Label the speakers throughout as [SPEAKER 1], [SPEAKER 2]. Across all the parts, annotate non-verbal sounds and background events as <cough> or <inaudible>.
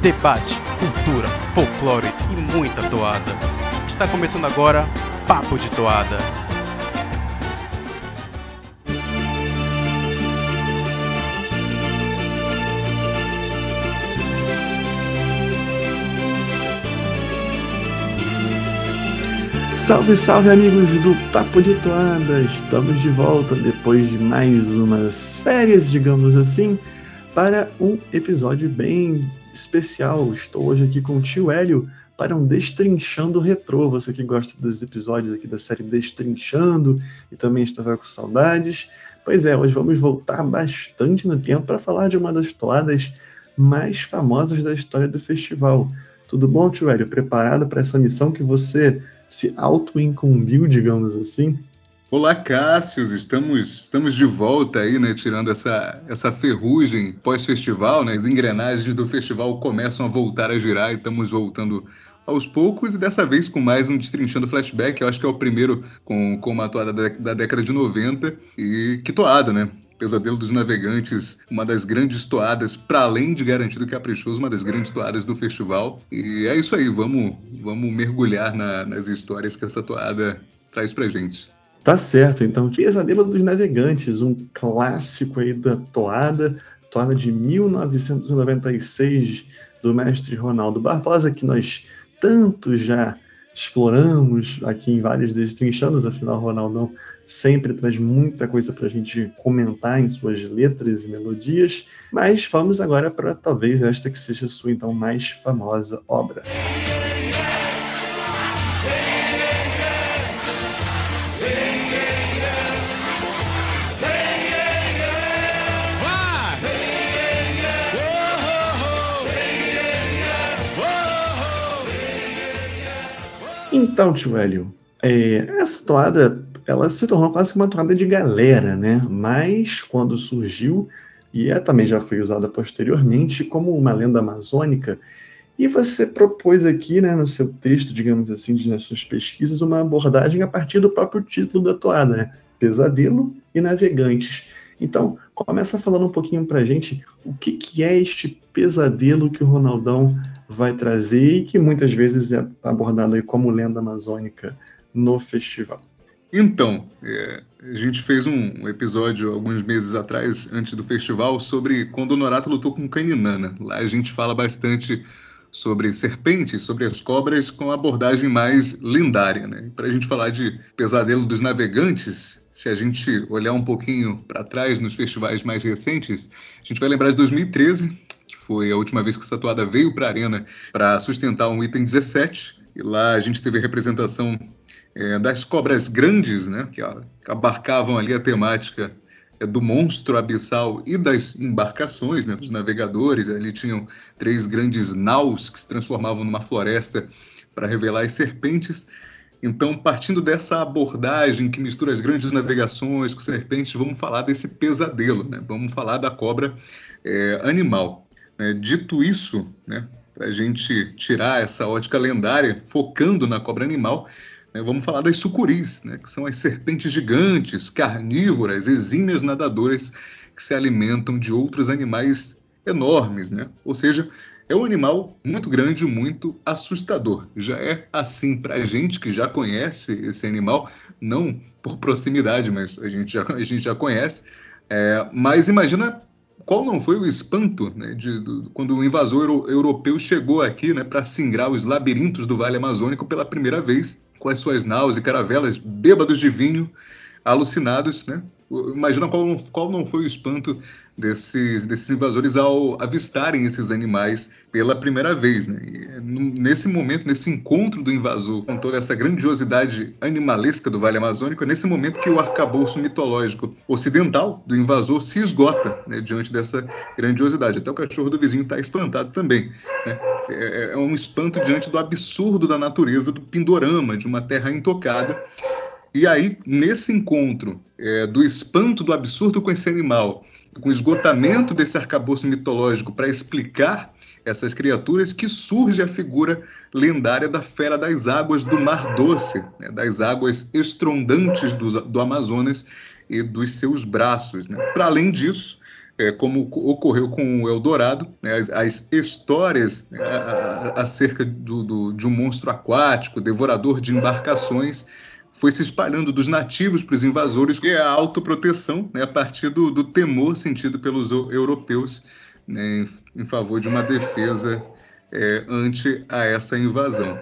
[SPEAKER 1] debate, cultura, folclore e muita toada. Está começando agora Papo de Toada.
[SPEAKER 2] Salve, salve amigos do Papo de Toada! Estamos de volta depois de mais umas férias, digamos assim, para um episódio bem especial. Estou hoje aqui com o tio Hélio para um Destrinchando Retrô. Você que gosta dos episódios aqui da série Destrinchando e também estava com saudades. Pois é, hoje vamos voltar bastante no tempo para falar de uma das toadas mais famosas da história do festival. Tudo bom, tio Hélio? Preparado para essa missão que você se auto-incumbiu, digamos assim?
[SPEAKER 3] Olá, Cássius, estamos, estamos de volta aí, né, tirando essa, essa ferrugem pós-festival, né, as engrenagens do festival começam a voltar a girar e estamos voltando aos poucos e dessa vez com mais um Destrinchando Flashback, eu acho que é o primeiro com, com uma toada da, da década de 90 e que toada, né? Pesadelo dos Navegantes, uma das grandes toadas, para além de garantido caprichoso, uma das grandes toadas do festival. E é isso aí, vamos, vamos mergulhar na, nas histórias que essa toada traz pra gente.
[SPEAKER 2] Tá certo, então. Pesadelo dos Navegantes, um clássico aí da toada, toada de 1996 do mestre Ronaldo Barbosa, que nós tanto já exploramos aqui em vários destrinchanos, afinal Ronaldão sempre traz muita coisa para a gente comentar em suas letras e melodias, mas vamos agora para talvez esta que seja sua então mais famosa obra. Então, tio Hélio, é, essa toada ela se tornou quase que uma toada de galera, né? Mas quando surgiu, e é, também já foi usada posteriormente como uma lenda amazônica, e você propôs aqui, né, no seu texto, digamos assim, nas suas pesquisas, uma abordagem a partir do próprio título da toada, né? Pesadelo e Navegantes. Então, começa falando um pouquinho pra gente o que, que é este pesadelo que o Ronaldão vai trazer e que muitas vezes é abordado aí como lenda amazônica no festival.
[SPEAKER 3] Então, é, a gente fez um episódio alguns meses atrás, antes do festival, sobre quando o Norato lutou com Caninana. Lá a gente fala bastante sobre serpentes, sobre as cobras, com abordagem mais lendária. Né? Para a gente falar de Pesadelo dos Navegantes, se a gente olhar um pouquinho para trás nos festivais mais recentes, a gente vai lembrar de 2013, que foi a última vez que essa toada veio para a Arena para sustentar um item 17. E lá a gente teve a representação é, das cobras grandes, né, que, abarcavam ali a temática do monstro abissal e das embarcações, né, dos navegadores. Ali tinham três grandes naus que se transformavam numa floresta para revelar as serpentes. Então, partindo dessa abordagem que mistura as grandes navegações com serpentes, vamos falar desse pesadelo, né? vamos falar da cobra é, animal. Né? Dito isso, né, para a gente tirar essa ótica lendária, focando na cobra animal, vamos falar das sucuris, né, que são as serpentes gigantes, carnívoras, exímias nadadoras que se alimentam de outros animais enormes, né? Ou seja, é um animal muito grande, muito assustador. Já é assim para a gente que já conhece esse animal, não por proximidade, mas a gente já, a gente já conhece. É, mas imagina qual não foi o espanto né, de, quando o invasor euro, europeu chegou aqui né, para singrar os labirintos do Vale Amazônico pela primeira vez, com as suas naus e caravelas, bêbados de vinho, alucinados, né? Imagina qual, qual não foi o espanto desses, desses invasores ao avistarem esses animais pela primeira vez. Né? E, nesse momento, nesse encontro do invasor com toda essa grandiosidade animalesca do Vale Amazônico, é nesse momento que o arcabouço mitológico ocidental do invasor se esgota né, diante dessa grandiosidade. Até o cachorro do vizinho está espantado também. Né? É, é um espanto diante do absurdo da natureza, do pindorama, de uma terra intocada e aí, nesse encontro é, do espanto do absurdo com esse animal, com o esgotamento desse arcabouço mitológico para explicar essas criaturas, que surge a figura lendária da fera das águas do Mar Doce, né, das águas estrondantes do, do Amazonas e dos seus braços. Né? Para além disso, é, como ocorreu com o Eldorado, né, as, as, histórias né, acerca do, do, de um monstro aquático, devorador de embarcações, foi se espalhando dos nativos para os invasores, que é a autoproteção, né, a partir do, do temor sentido pelos europeus né, em, em, favor de uma defesa é, ante a essa invasão.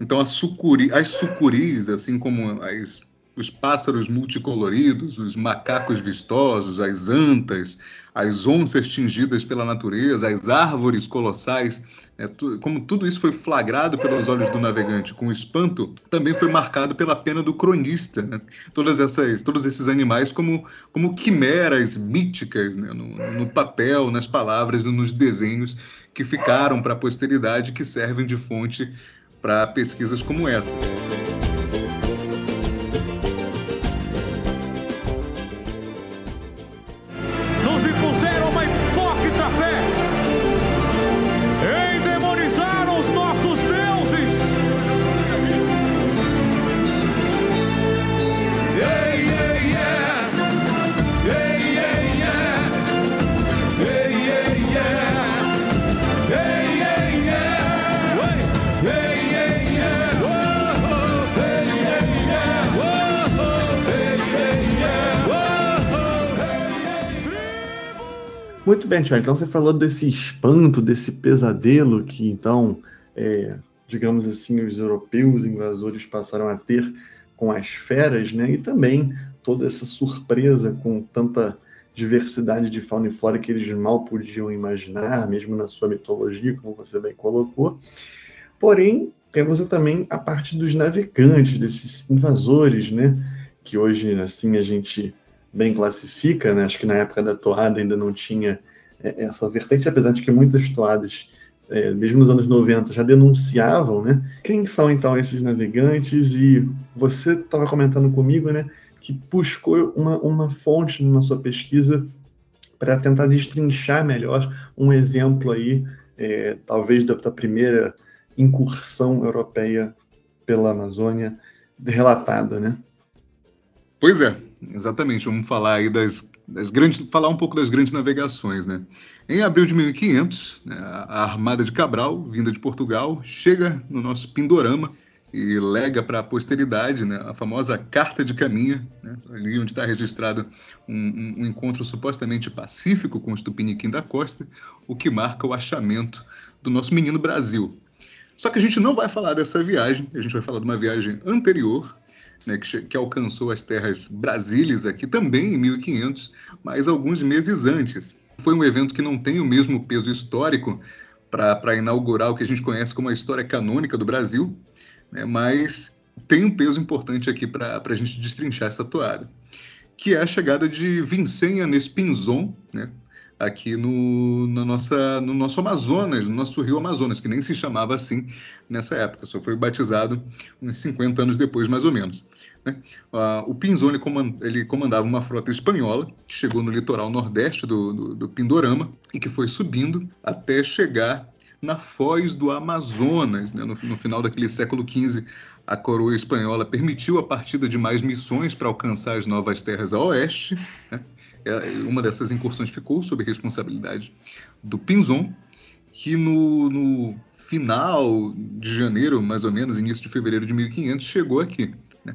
[SPEAKER 3] Então, sucuri, as sucuris, assim como as, os pássaros multicoloridos, os macacos vistosos, as antas, as onças tingidas pela natureza, as árvores colossais, é, tu, como tudo isso foi flagrado pelos olhos do navegante com espanto, também foi marcado pela pena do cronista. Né? Todas essas, todos esses animais como, como quimeras míticas né? no, no papel, nas palavras e nos desenhos que ficaram para a posteridade, que servem de fonte para pesquisas como essa.
[SPEAKER 2] Bem. Então você falou desse espanto, desse pesadelo que então, é, digamos assim, os europeus invasores passaram a ter com as feras, né? E também toda essa surpresa com tanta diversidade de fauna e flora que eles mal podiam imaginar, mesmo na sua mitologia, como você bem colocou. Porém, temos também a parte dos navegantes, desses invasores, né? Que hoje, assim, a gente bem classifica, né? Acho que na época da toada ainda não tinha essa vertente, apesar de que muitas toadas, é, mesmo nos anos 90, já denunciavam, né? Quem são então esses navegantes? E você estava comentando comigo, né? Que buscou uma, uma fonte na sua pesquisa para tentar destrinchar melhor um exemplo aí, é, talvez da, da primeira incursão europeia pela Amazônia relatada, né?
[SPEAKER 3] Pois é, exatamente. Vamos falar aí das, das, grandes, falar um pouco das grandes navegações, né? Em abril de 1500, né, a Armada de Cabral, vinda de Portugal, chega no nosso Pindorama e lega para a posteridade né, a famosa Carta de Caminha, né, ali onde está registrado um, um, um, encontro supostamente pacífico com os Tupiniquim da Costa, o que marca o achamento do nosso menino Brasil. Só que a gente não vai falar dessa viagem, a gente vai falar de uma viagem anterior, né, que, que, alcançou as terras brasílias aqui também em 1500, mas alguns meses antes. Foi um evento que não tem o mesmo peso histórico para inaugurar o que a gente conhece como a história canônica do Brasil, né, mas tem um peso importante aqui para a gente destrinchar essa toada, que é a chegada de Vincenha Nespinzon, né, aqui no, no, nossa, no nosso Amazonas, no nosso rio Amazonas, que nem se chamava assim nessa época, só foi batizado uns 50 anos depois, mais ou menos. Né? Uh, o Pinzoni ele comandava uma frota espanhola que chegou no litoral nordeste do, do, do Pindorama e que foi subindo até chegar na foz do Amazonas. Né? No, no, final daquele século XV, a coroa espanhola permitiu a partida de mais missões para alcançar as novas terras a oeste. Né? É, uma dessas incursões ficou sob responsabilidade do Pinzon, que no, no, final de janeiro, mais ou menos, início de fevereiro de 1500, chegou aqui. Né?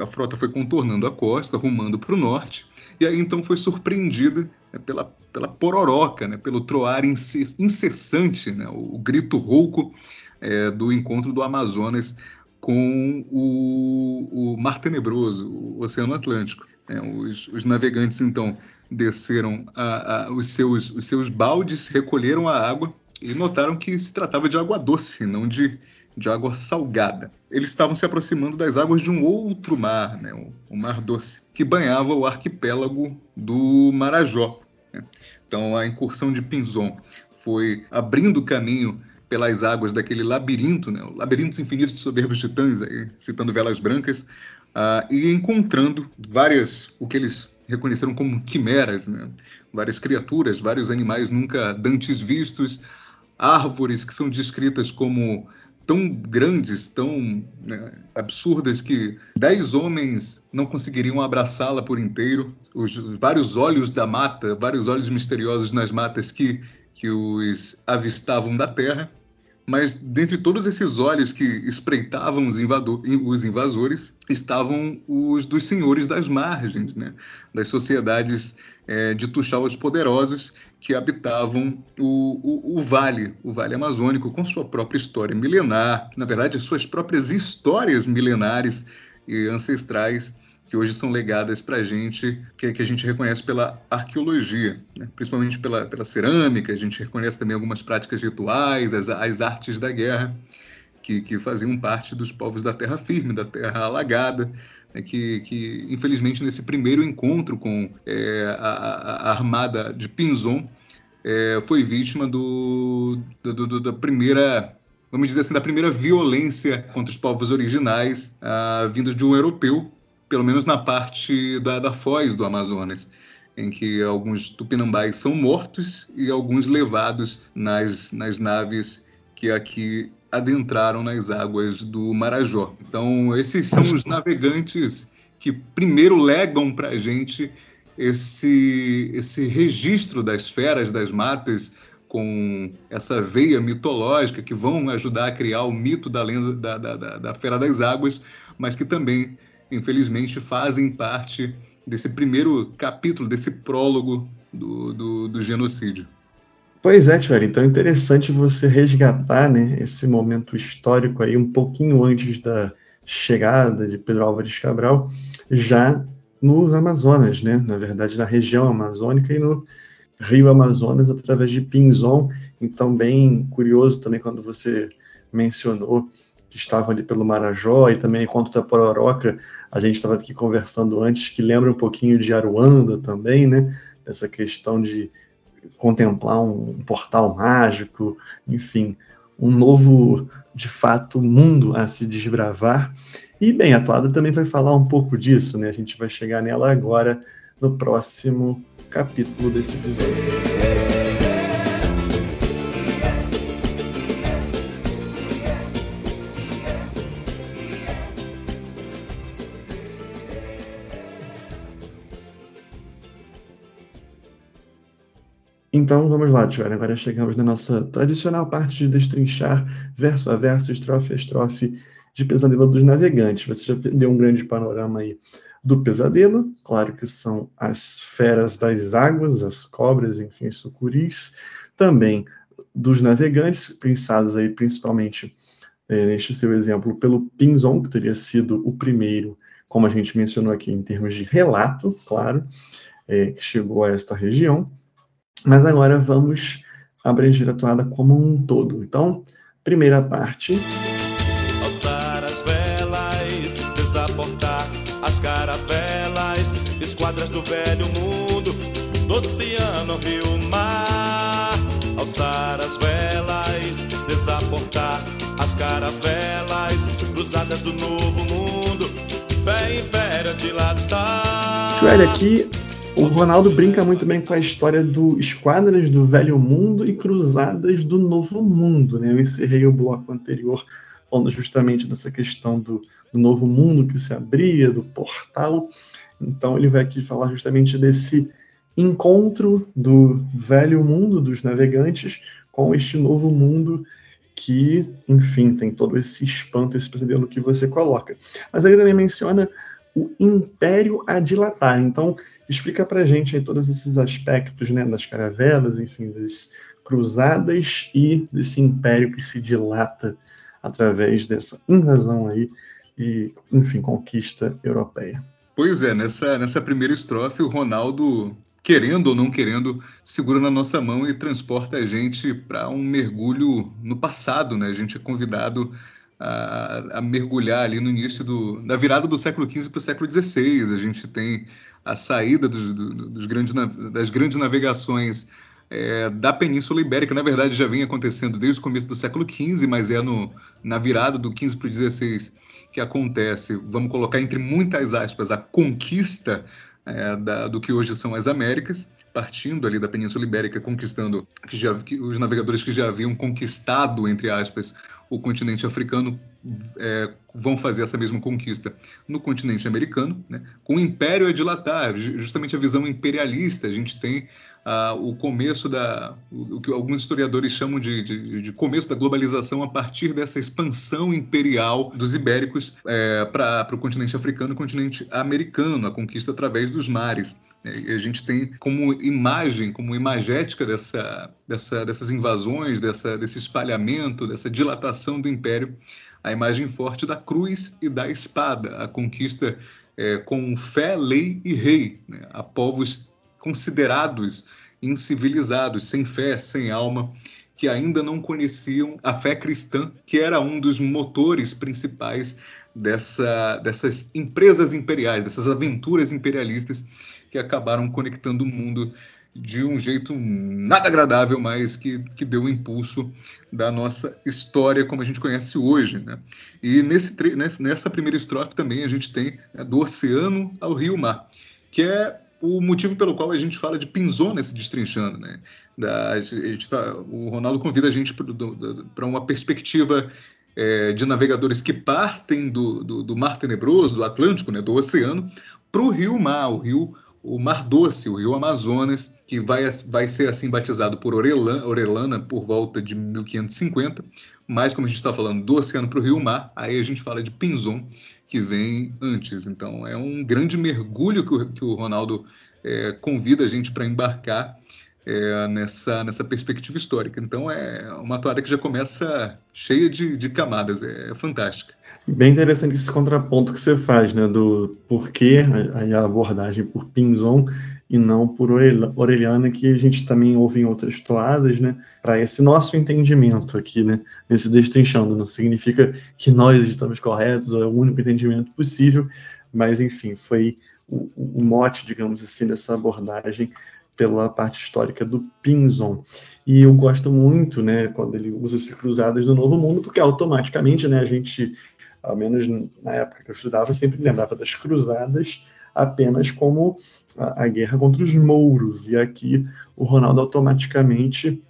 [SPEAKER 3] a frota foi contornando a costa, rumando para o norte, e aí então foi surpreendida né, pela, pela pororoca, né, pelo troar incessante, né, o, o, grito rouco é, do encontro do Amazonas com o, o Mar Tenebroso, o Oceano Atlântico. Né? Os, os, navegantes, então, desceram a, a, os, seus, os seus baldes, recolheram a água e notaram que se tratava de água doce, não de, de água salgada. Eles estavam se aproximando das águas de um outro mar, né? o, o Mar Doce, que banhava o arquipélago do Marajó. Né? Então, a incursão de Pinzon foi abrindo caminho pelas águas daquele labirinto, né? labirintos infinitos de soberbos titãs, aí, citando velas brancas, uh, e encontrando várias, o que eles reconheceram como quimeras, né? várias criaturas, vários animais nunca dantes vistos, árvores que são descritas como tão grandes, tão né, absurdas que dez homens não conseguiriam abraçá-la por inteiro. Os vários olhos da mata, vários olhos misteriosos nas matas que, que os avistavam da terra. Mas dentre todos esses olhos que espreitavam os, os invasores, estavam os dos senhores das margens, né? das sociedades é, de Tuxal os Poderosos, que habitavam o, o, o, vale, o vale amazônico, com sua própria história milenar, na verdade, suas próprias histórias milenares e ancestrais, que hoje são legadas para a gente, que, que, a gente reconhece pela arqueologia, né? principalmente pela, pela cerâmica, a gente reconhece também algumas práticas rituais, as, as artes da guerra, que, que faziam parte dos povos da terra firme, da terra alagada, né? que, que infelizmente nesse primeiro encontro com é, a, a, armada de Pinzon, é, foi vítima do, do, do, da primeira vamos dizer assim, da primeira violência contra os povos originais, ah, vindos de um europeu, pelo menos na parte da, da foz do Amazonas, em que alguns tupinambás são mortos e alguns levados nas, nas naves que aqui adentraram nas águas do Marajó. Então, esses são os navegantes que primeiro legam para a gente esse, esse registro das feras das matas com essa veia mitológica que vão ajudar a criar o mito da lenda da, da, da, da Fera das Águas, mas que também infelizmente, fazem parte desse primeiro capítulo, desse prólogo do, do, do genocídio.
[SPEAKER 2] Pois é, Tiago, então é interessante você resgatar né, esse momento histórico aí, um pouquinho antes da chegada de Pedro Álvares Cabral, já nos Amazonas, né? Na verdade, na região amazônica e no Rio Amazonas, através de Pinzon. Então, bem curioso também quando você mencionou que estava ali pelo Marajó e também Conto da Pororoca, a gente estava aqui conversando antes, que lembra um pouquinho de Aruanda também, né? Essa questão de contemplar um, um portal mágico, enfim, um novo, de fato, mundo a se desbravar. E, bem, a toada também vai falar um pouco disso, né? A gente vai chegar nela agora no próximo capítulo desse episódio. Então vamos lá, Tiago. Agora chegamos na nossa tradicional parte de destrinchar verso a verso, estrofe a estrofe de Pesadelo dos Navegantes. Você já deu um grande panorama aí do pesadelo, claro que são as feras das águas, as cobras, enfim, os sucuris, também dos navegantes, pensados aí principalmente é, neste seu exemplo pelo Pinzon, que teria sido o primeiro, como a gente mencionou aqui, em termos de relato, claro, é, que chegou a esta região. Mas agora vamos abranger a toada como um todo. Então, primeira parte.
[SPEAKER 4] Alçar as velas, desaportar as caravelas, esquadras do velho mundo, do oceano, rio, mar. Alçar as velas, desaportar as caravelas, cruzadas do novo mundo, fé império dilatar.
[SPEAKER 2] Joelho, aqui o Ronaldo brinca muito bem com a história do Esquadras do Velho Mundo e Cruzadas do Novo Mundo. Né? Eu encerrei o bloco anterior falando justamente dessa questão do, do novo mundo que se abria, do portal. Então ele vai aqui falar justamente desse encontro do velho mundo dos navegantes com este novo mundo que, enfim, tem todo esse espanto, esse pesadelo que você coloca. Mas ele também menciona o império a dilatar. Então, explica para gente aí todos esses aspectos, né, das caravelas, enfim, das cruzadas e desse império que se dilata através dessa invasão aí e, enfim, conquista europeia.
[SPEAKER 3] Pois é, nessa, nessa primeira estrofe, o Ronaldo, querendo ou não querendo, segura na nossa mão e transporta a gente para um mergulho no passado, né? A gente é convidado a, a mergulhar ali no início do, da virada do século XV para o século XVI. A gente tem a saída dos, dos grandes, das grandes navegações é, da Península Ibérica, na verdade, já vem acontecendo desde o começo do século XV, mas é no, na virada do XV para o XVI que acontece, vamos colocar entre muitas aspas, a conquista é, da, do que hoje são as Américas, partindo ali da Península Ibérica, conquistando que já, que os navegadores que já haviam conquistado, entre aspas, o continente africano é, vão fazer essa mesma conquista no continente americano, né? com o império a dilatar, justamente a visão imperialista. A gente tem ah, o começo da. o que alguns historiadores chamam de, de, de, começo da globalização a partir dessa expansão imperial dos ibéricos é, para o continente africano e continente americano, a conquista através dos mares. É, a gente tem como imagem, como imagética dessa, dessa, dessas invasões, dessa, desse espalhamento, dessa dilatação do império, a imagem forte da cruz e da espada, a conquista é, com fé, lei e rei, né, a povos considerados incivilizados, sem fé, sem alma, que ainda não conheciam a fé cristã, que era um dos motores principais dessa, dessas empresas imperiais, dessas aventuras imperialistas que acabaram conectando o mundo de um jeito nada agradável, mas que, que deu o impulso da nossa história como a gente conhece hoje. Né? E nesse, nessa primeira estrofe também a gente tem né, do oceano ao rio-mar, que é o motivo pelo qual a gente fala de Pinzona se destrinchando, né? Da, a gente tá, o Ronaldo convida a gente para uma perspectiva é, de navegadores que partem do, do, do, Mar Tenebroso, do Atlântico, né, do oceano, para o Rio Mar, o Rio o Mar Doce, o Rio Amazonas, que vai, vai ser assim batizado por Orelana, Orelana por volta de 1550, mas como a gente está falando do oceano para o Rio Mar, aí a gente fala de Pinzon, que vem antes. Então é um grande mergulho que o, que o Ronaldo é, convida a gente para embarcar é, nessa, nessa perspectiva histórica. Então é uma toada que já começa cheia de, de camadas, é, é fantástica.
[SPEAKER 2] Bem interessante esse contraponto que você faz, né, do porquê a, abordagem por Pinzon e não por Orelhana, que a gente também ouve em outras toadas, né? Para esse nosso entendimento aqui, né? Nesse destrinchando. Não significa que nós estamos corretos, ou é o único entendimento possível, mas, enfim, foi o, o mote, digamos assim, dessa abordagem pela parte histórica do Pinzon. E eu gosto muito, né, quando ele usa esse Cruzadas do Novo Mundo, porque automaticamente, né, a gente, ao menos na época que eu estudava, sempre lembrava das Cruzadas apenas como a, a guerra contra os mouros. E aqui o Ronaldo automaticamente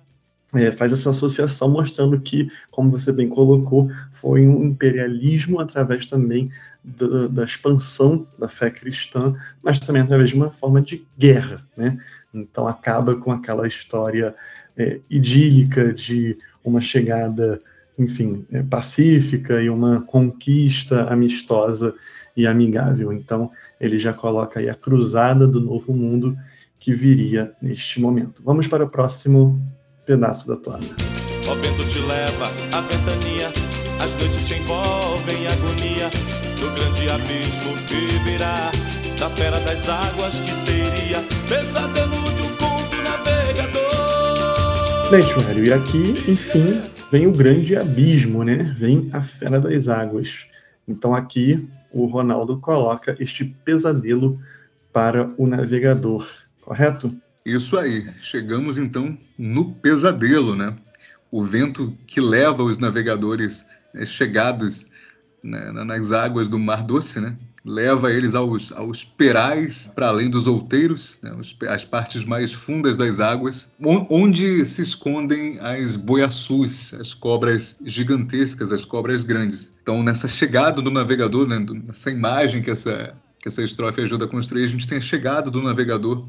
[SPEAKER 2] é, faz essa associação, mostrando que, como você bem colocou, foi um imperialismo através também da, da, expansão da fé cristã, mas também através de uma forma de guerra. Né? Então acaba com aquela história é, idílica de uma chegada, enfim, é, pacífica e uma conquista amistosa e amigável. Então ele já coloca aí a cruzada do novo mundo que viria neste momento. Vamos para o próximo pedaço da toada.
[SPEAKER 4] O vento te leva a ventania, as noites te envolvem agonia, grande abismo que virá, da fera das águas que seria pesadelo de um conto navegador.
[SPEAKER 2] Bem, Chumário, e aqui, enfim, vem o grande abismo, né? Vem a fera das águas. Então aqui o Ronaldo coloca este pesadelo para o navegador, correto?
[SPEAKER 3] Isso aí. Chegamos então no pesadelo, né? O vento que leva os navegadores né, chegados né, nas águas do Mar Doce, né? Leva eles aos, aos perais, para além dos outeiros, né, as partes mais fundas das águas, onde se escondem as boiaçus, as cobras gigantescas, as cobras grandes. Então, nessa chegada do navegador, né, nessa imagem que essa, que essa estrofe ajuda a construir, a gente tem a chegada do navegador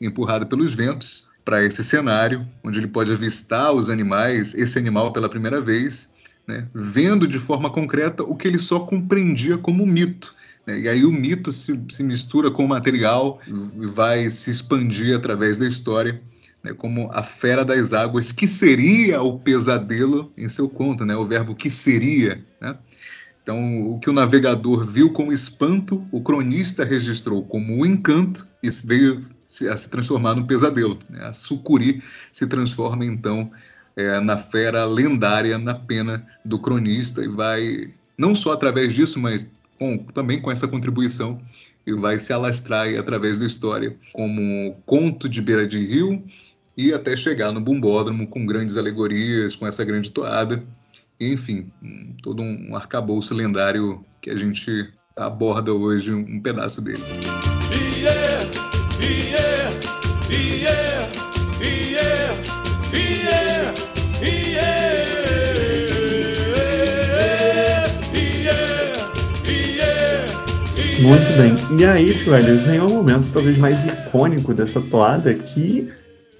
[SPEAKER 3] empurrado pelos ventos para esse cenário, onde ele pode avistar os animais, esse animal pela primeira vez, né, vendo de forma concreta o que ele só compreendia como mito? E aí o mito se, se mistura com o material e vai se expandir através da história. Né, como a fera das águas, que seria o pesadelo em seu conto, né, o verbo que seria. Né? Então, o que o navegador viu como espanto, o cronista registrou como um encanto e veio a se transformar no pesadelo. Né? A sucuri se transforma, então, é, na fera lendária, na pena do cronista, e vai, não só através disso, mas com, também com essa contribuição e vai se alastrar através da história como conto de beira de rio e até chegar no bumbódromo com grandes alegorias, com essa grande toada, enfim, todo um arcabouço lendário que a gente aborda hoje um pedaço dele.
[SPEAKER 2] Muito bem. E aí, velho, vem um momento talvez mais icônico dessa toada que,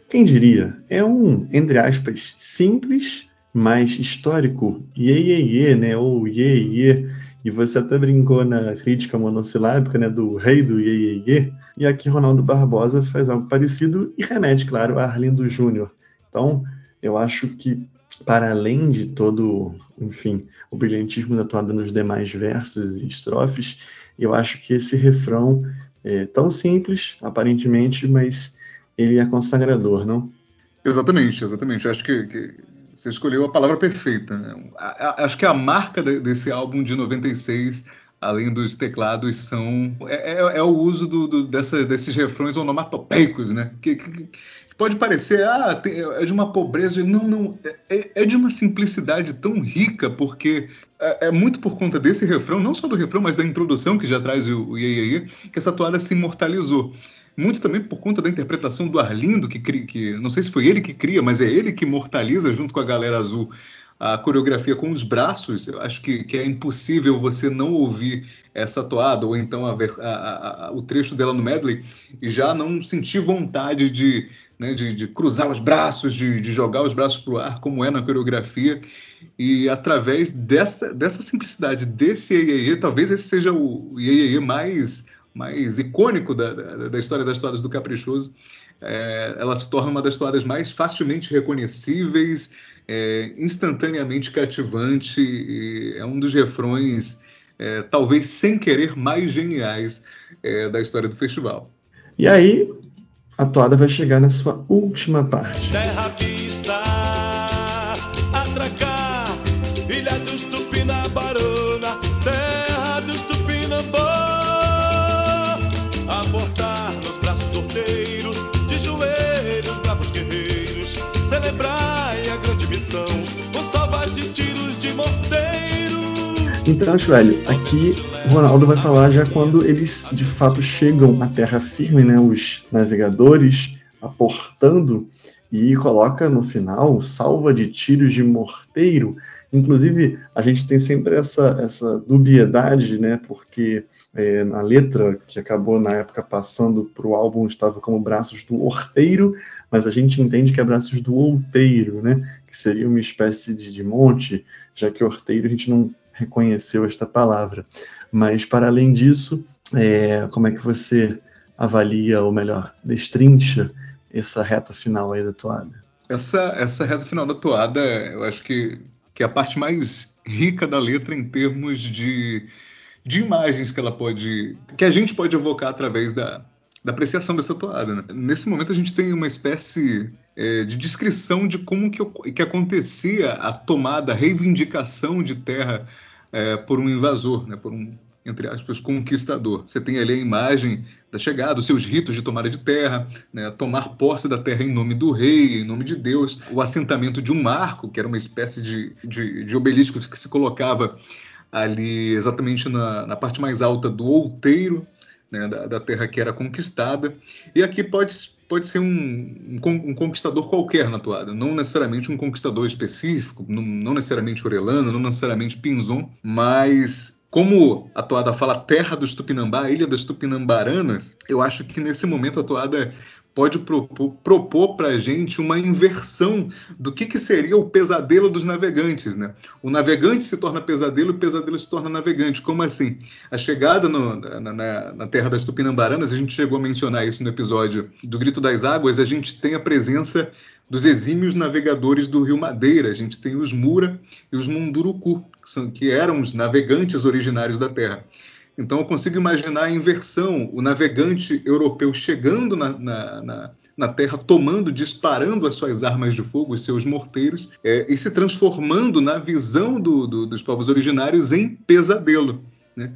[SPEAKER 2] quem diria, é um, entre aspas, simples, mas histórico iê, iê, né? Ou iê, iê. E você até brincou na crítica monossilábica, né? Do rei do iê, iê. E aqui Ronaldo Barbosa faz algo parecido e remete, claro, a Arlindo Júnior. Então, eu acho que, para além de todo, enfim, o brilhantismo da toada nos demais versos e estrofes, eu acho que esse refrão é tão simples, aparentemente, mas ele é consagrador, não?
[SPEAKER 3] Exatamente, exatamente. Acho que, que você escolheu a palavra perfeita. Né? Acho que a marca desse álbum de 96, além dos teclados, são é, é, é o uso do, do, dessa, desses refrões onomatopeicos, né? Que, que, pode parecer, ah, é de uma pobreza. Não, não. É, é de uma simplicidade tão rica, porque é, é, muito por conta desse refrão, não só do refrão, mas da introdução que já traz o, o Iê, Iê, que essa toada se imortalizou. Muito também por conta da interpretação do Arlindo, que, cria, que não sei se foi ele que cria, mas é ele que imortaliza junto com a galera azul a coreografia com os braços, eu acho que, que é impossível você não ouvir essa toada, ou então a, a, a, o trecho dela no medley, e já não sentir vontade de, né, de, de, cruzar os braços, de, de jogar os braços para o ar, como é na coreografia. E através dessa, dessa simplicidade, desse Iê, talvez esse seja o Iê mais, mais icônico da, da, da, história das histórias do Caprichoso. É, ela se torna uma das histórias mais facilmente reconhecíveis, é, instantaneamente cativante, é um dos refrões, é, talvez sem querer, mais geniais é, da história do festival.
[SPEAKER 2] E aí, a toada vai chegar na sua última parte.
[SPEAKER 4] Terra vista,
[SPEAKER 2] Então, Joelho, aqui o Ronaldo vai falar já quando eles de fato chegam à terra firme, né, os navegadores aportando e coloca no final salva de tiros de morteiro. Inclusive, a gente tem sempre essa, essa dubiedade, né? Porque é, na letra que acabou na época passando para o álbum estava como braços do orteiro, mas a gente entende que é braços do outeiro, né? Que seria uma espécie de, de monte, já que orteiro a gente não reconheceu esta palavra. Mas, para além disso, é, como é que você avalia, ou melhor, destrincha essa reta final aí da toada?
[SPEAKER 3] Essa, essa reta final da toada, eu acho que, que é a parte mais rica da letra em termos de, de imagens que ela pode. que a gente pode evocar através da, da apreciação dessa toada. Né? Nesse momento a gente tem uma espécie é, de descrição de como que, que acontecia a tomada, a reivindicação de terra é, por um invasor, né, por um, entre aspas, conquistador. Você tem ali a imagem da chegada, os seus ritos de tomada de terra, né, tomar posse da terra em nome do rei, em nome de Deus, o assentamento de um marco, que era uma espécie de, de, de obelisco que se colocava ali exatamente na, na parte mais alta do outeiro, né, da, da terra que era conquistada. E aqui pode pode ser um, um, conquistador qualquer na toada, não necessariamente um conquistador específico, não, não necessariamente Orelano, não necessariamente Pinzon, mas como a toada fala terra dos Tupinambá, ilha das Tupinambaranas, eu acho que nesse momento a toada pode propor, para a gente uma inversão do que, que seria o pesadelo dos navegantes. Né? O navegante se torna pesadelo e o pesadelo se torna navegante. Como assim? A chegada no, na, na, na, terra das Tupinambaranas, a gente chegou a mencionar isso no episódio do Grito das Águas, a gente tem a presença dos exímios navegadores do Rio Madeira. A gente tem os Mura e os Munduruku, que, são, que eram os navegantes originários da terra. Então eu consigo imaginar a inversão, o navegante europeu chegando na, na, na, na Terra, tomando, disparando as suas armas de fogo, os seus morteiros, é, e se transformando na visão do, do, dos povos originários em pesadelo. Né?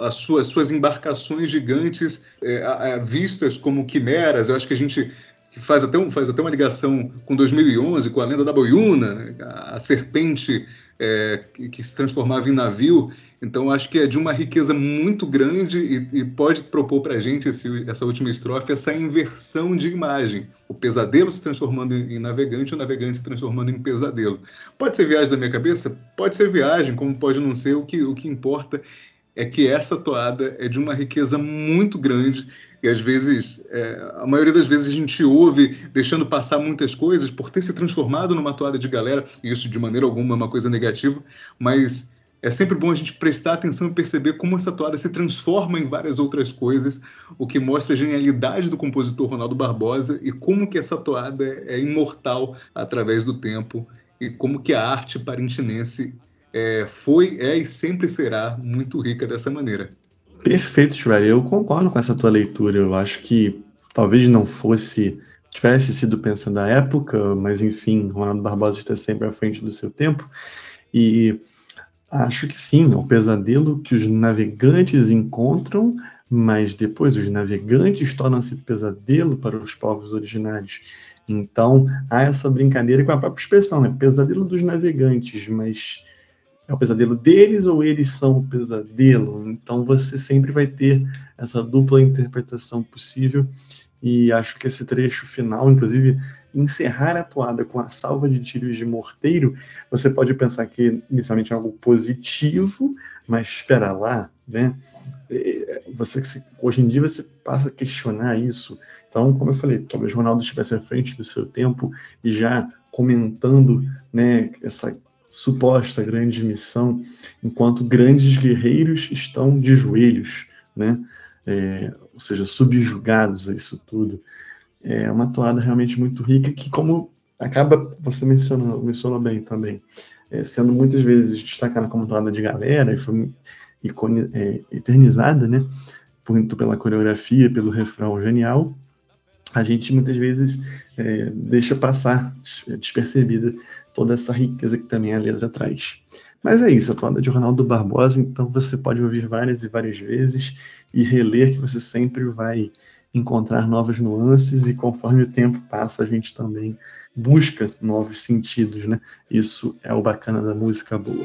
[SPEAKER 3] As suas, embarcações gigantes é, vistas como quimeras, eu acho que a gente faz até, um, faz até uma ligação com 2011, com a lenda da Boiuna, né? a, a serpente é, que, que, se transformava em navio. Então, acho que é de uma riqueza muito grande e, e pode propor para a gente esse, essa última estrofe, essa inversão de imagem. O pesadelo se transformando em navegante, o navegante se transformando em pesadelo. Pode ser viagem da minha cabeça? Pode ser viagem, como pode não ser. O que, o que importa é que essa toada é de uma riqueza muito grande e às vezes, é, a maioria das vezes a gente ouve deixando passar muitas coisas por ter se transformado numa toada de galera, e isso de maneira alguma é uma coisa negativa, mas é sempre bom a gente prestar atenção e perceber como essa toada se transforma em várias outras coisas, o que mostra a genialidade do compositor Ronaldo Barbosa e como que essa toada é imortal através do tempo e como que a arte parintinense é, foi, é e sempre será muito rica dessa maneira.
[SPEAKER 2] Perfeito, Shredder. Eu concordo com essa tua leitura. Eu acho que talvez não fosse, tivesse sido pensando na época, mas enfim, Ronaldo Barbosa está sempre à frente do seu tempo. E acho que sim, é um pesadelo que os navegantes encontram, mas depois os navegantes tornam-se pesadelo para os povos originários. Então, há essa brincadeira com a própria expressão, né? Pesadelo dos navegantes, mas é o pesadelo deles ou eles são o pesadelo? Então você sempre vai ter essa dupla interpretação possível e acho que esse trecho final, inclusive encerrar a toada com a salva de tiros de morteiro, você pode pensar que inicialmente é algo positivo, mas espera lá, né? É, você hoje em dia você passa a questionar isso. Então, como eu falei, talvez Ronaldo estivesse à frente do seu tempo e já comentando, né, essa suposta grande missão, enquanto grandes guerreiros estão de joelhos, né? É, ou seja, subjugados a isso tudo. É uma toada realmente muito rica que, como acaba, você mencionou, mencionou bem também, é, sendo muitas vezes destacada como toada de galera e foi icone, é, eternizada, né? Muito pela coreografia, pelo refrão genial, a gente muitas vezes é, deixa passar despercebida toda essa riqueza que também a letra traz. Mas é isso, a toada de Ronaldo Barbosa, então você pode ouvir várias e várias vezes e reler que você sempre vai encontrar novas nuances e conforme o tempo passa a gente também busca novos sentidos, né? Isso é o bacana da música boa.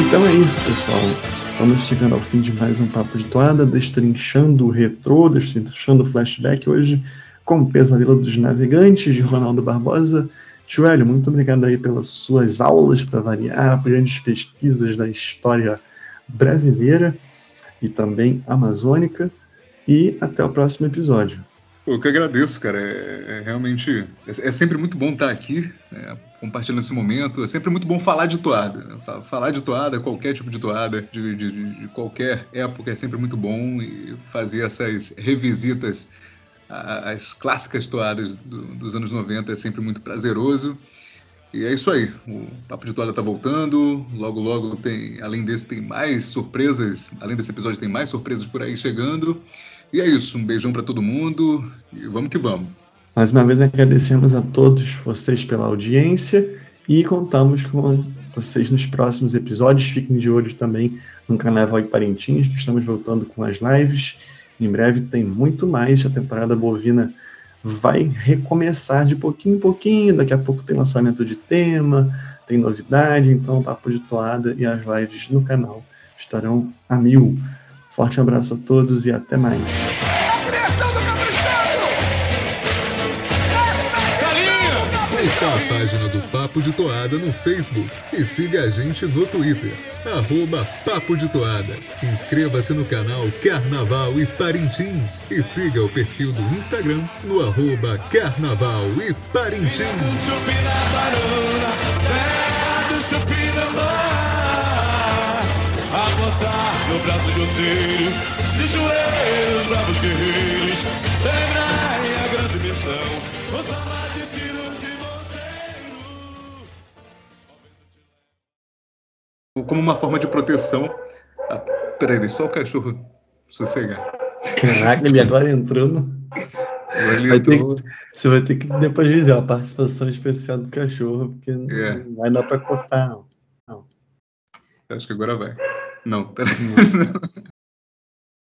[SPEAKER 2] Então é isso, pessoal. Estamos chegando ao fim de mais um Papo de Toada, destrinchando o retrô, destrinchando o flashback hoje com o Pesadelo dos Navegantes, de Ronaldo Barbosa. Joelho, muito obrigado aí pelas suas aulas, para variar, grandes pesquisas da história brasileira e também amazônica. E até o próximo episódio.
[SPEAKER 3] Eu que agradeço, cara. É, é realmente. É, é, sempre muito bom estar aqui, né, compartilhando esse momento. É sempre muito bom falar de toada. Né, falar de toada, qualquer tipo de toada, de, de, de qualquer época, é sempre muito bom. E fazer essas revisitas às clássicas toadas do, dos anos 90 é sempre muito prazeroso. E é isso aí. O Papo de Toalha está voltando. Logo, logo tem, além desse, tem mais surpresas. Além desse episódio, tem mais surpresas por aí chegando. E é isso, um beijão para todo mundo e vamos que vamos.
[SPEAKER 2] Mais uma vez agradecemos a todos vocês pela audiência e contamos com vocês nos próximos episódios. Fiquem de olho também no Carnaval de Parintins, que estamos voltando com as lives. Em breve tem muito mais. A temporada bovina vai recomeçar de pouquinho em pouquinho. Daqui a pouco tem lançamento de tema, tem novidade. Então, Papo de Toada e as lives no canal estarão a mil. Forte abraço a todos e até mais.
[SPEAKER 5] Curta a página do Papo de Toada no Facebook e siga a gente no Twitter, arroba Papo de Toada. Inscreva-se no canal Carnaval e Parintins e siga o perfil do Instagram no arroba Carnaval e Parintins
[SPEAKER 4] no braço de de joelhos, bravos guerreiros, a grande missão, o salvar de tiros de monteiro.
[SPEAKER 3] Como uma forma de proteção. Ah, peraí, deixa só o cachorro sossegar.
[SPEAKER 2] Caraca, ele agora entrou no. Vai ter que- você vai ter que depois dizer a participação especial do cachorro, porque não-
[SPEAKER 3] É.
[SPEAKER 2] não vai dar pra cortar, não.
[SPEAKER 3] Acho que agora vai. Não, peraí. <laughs>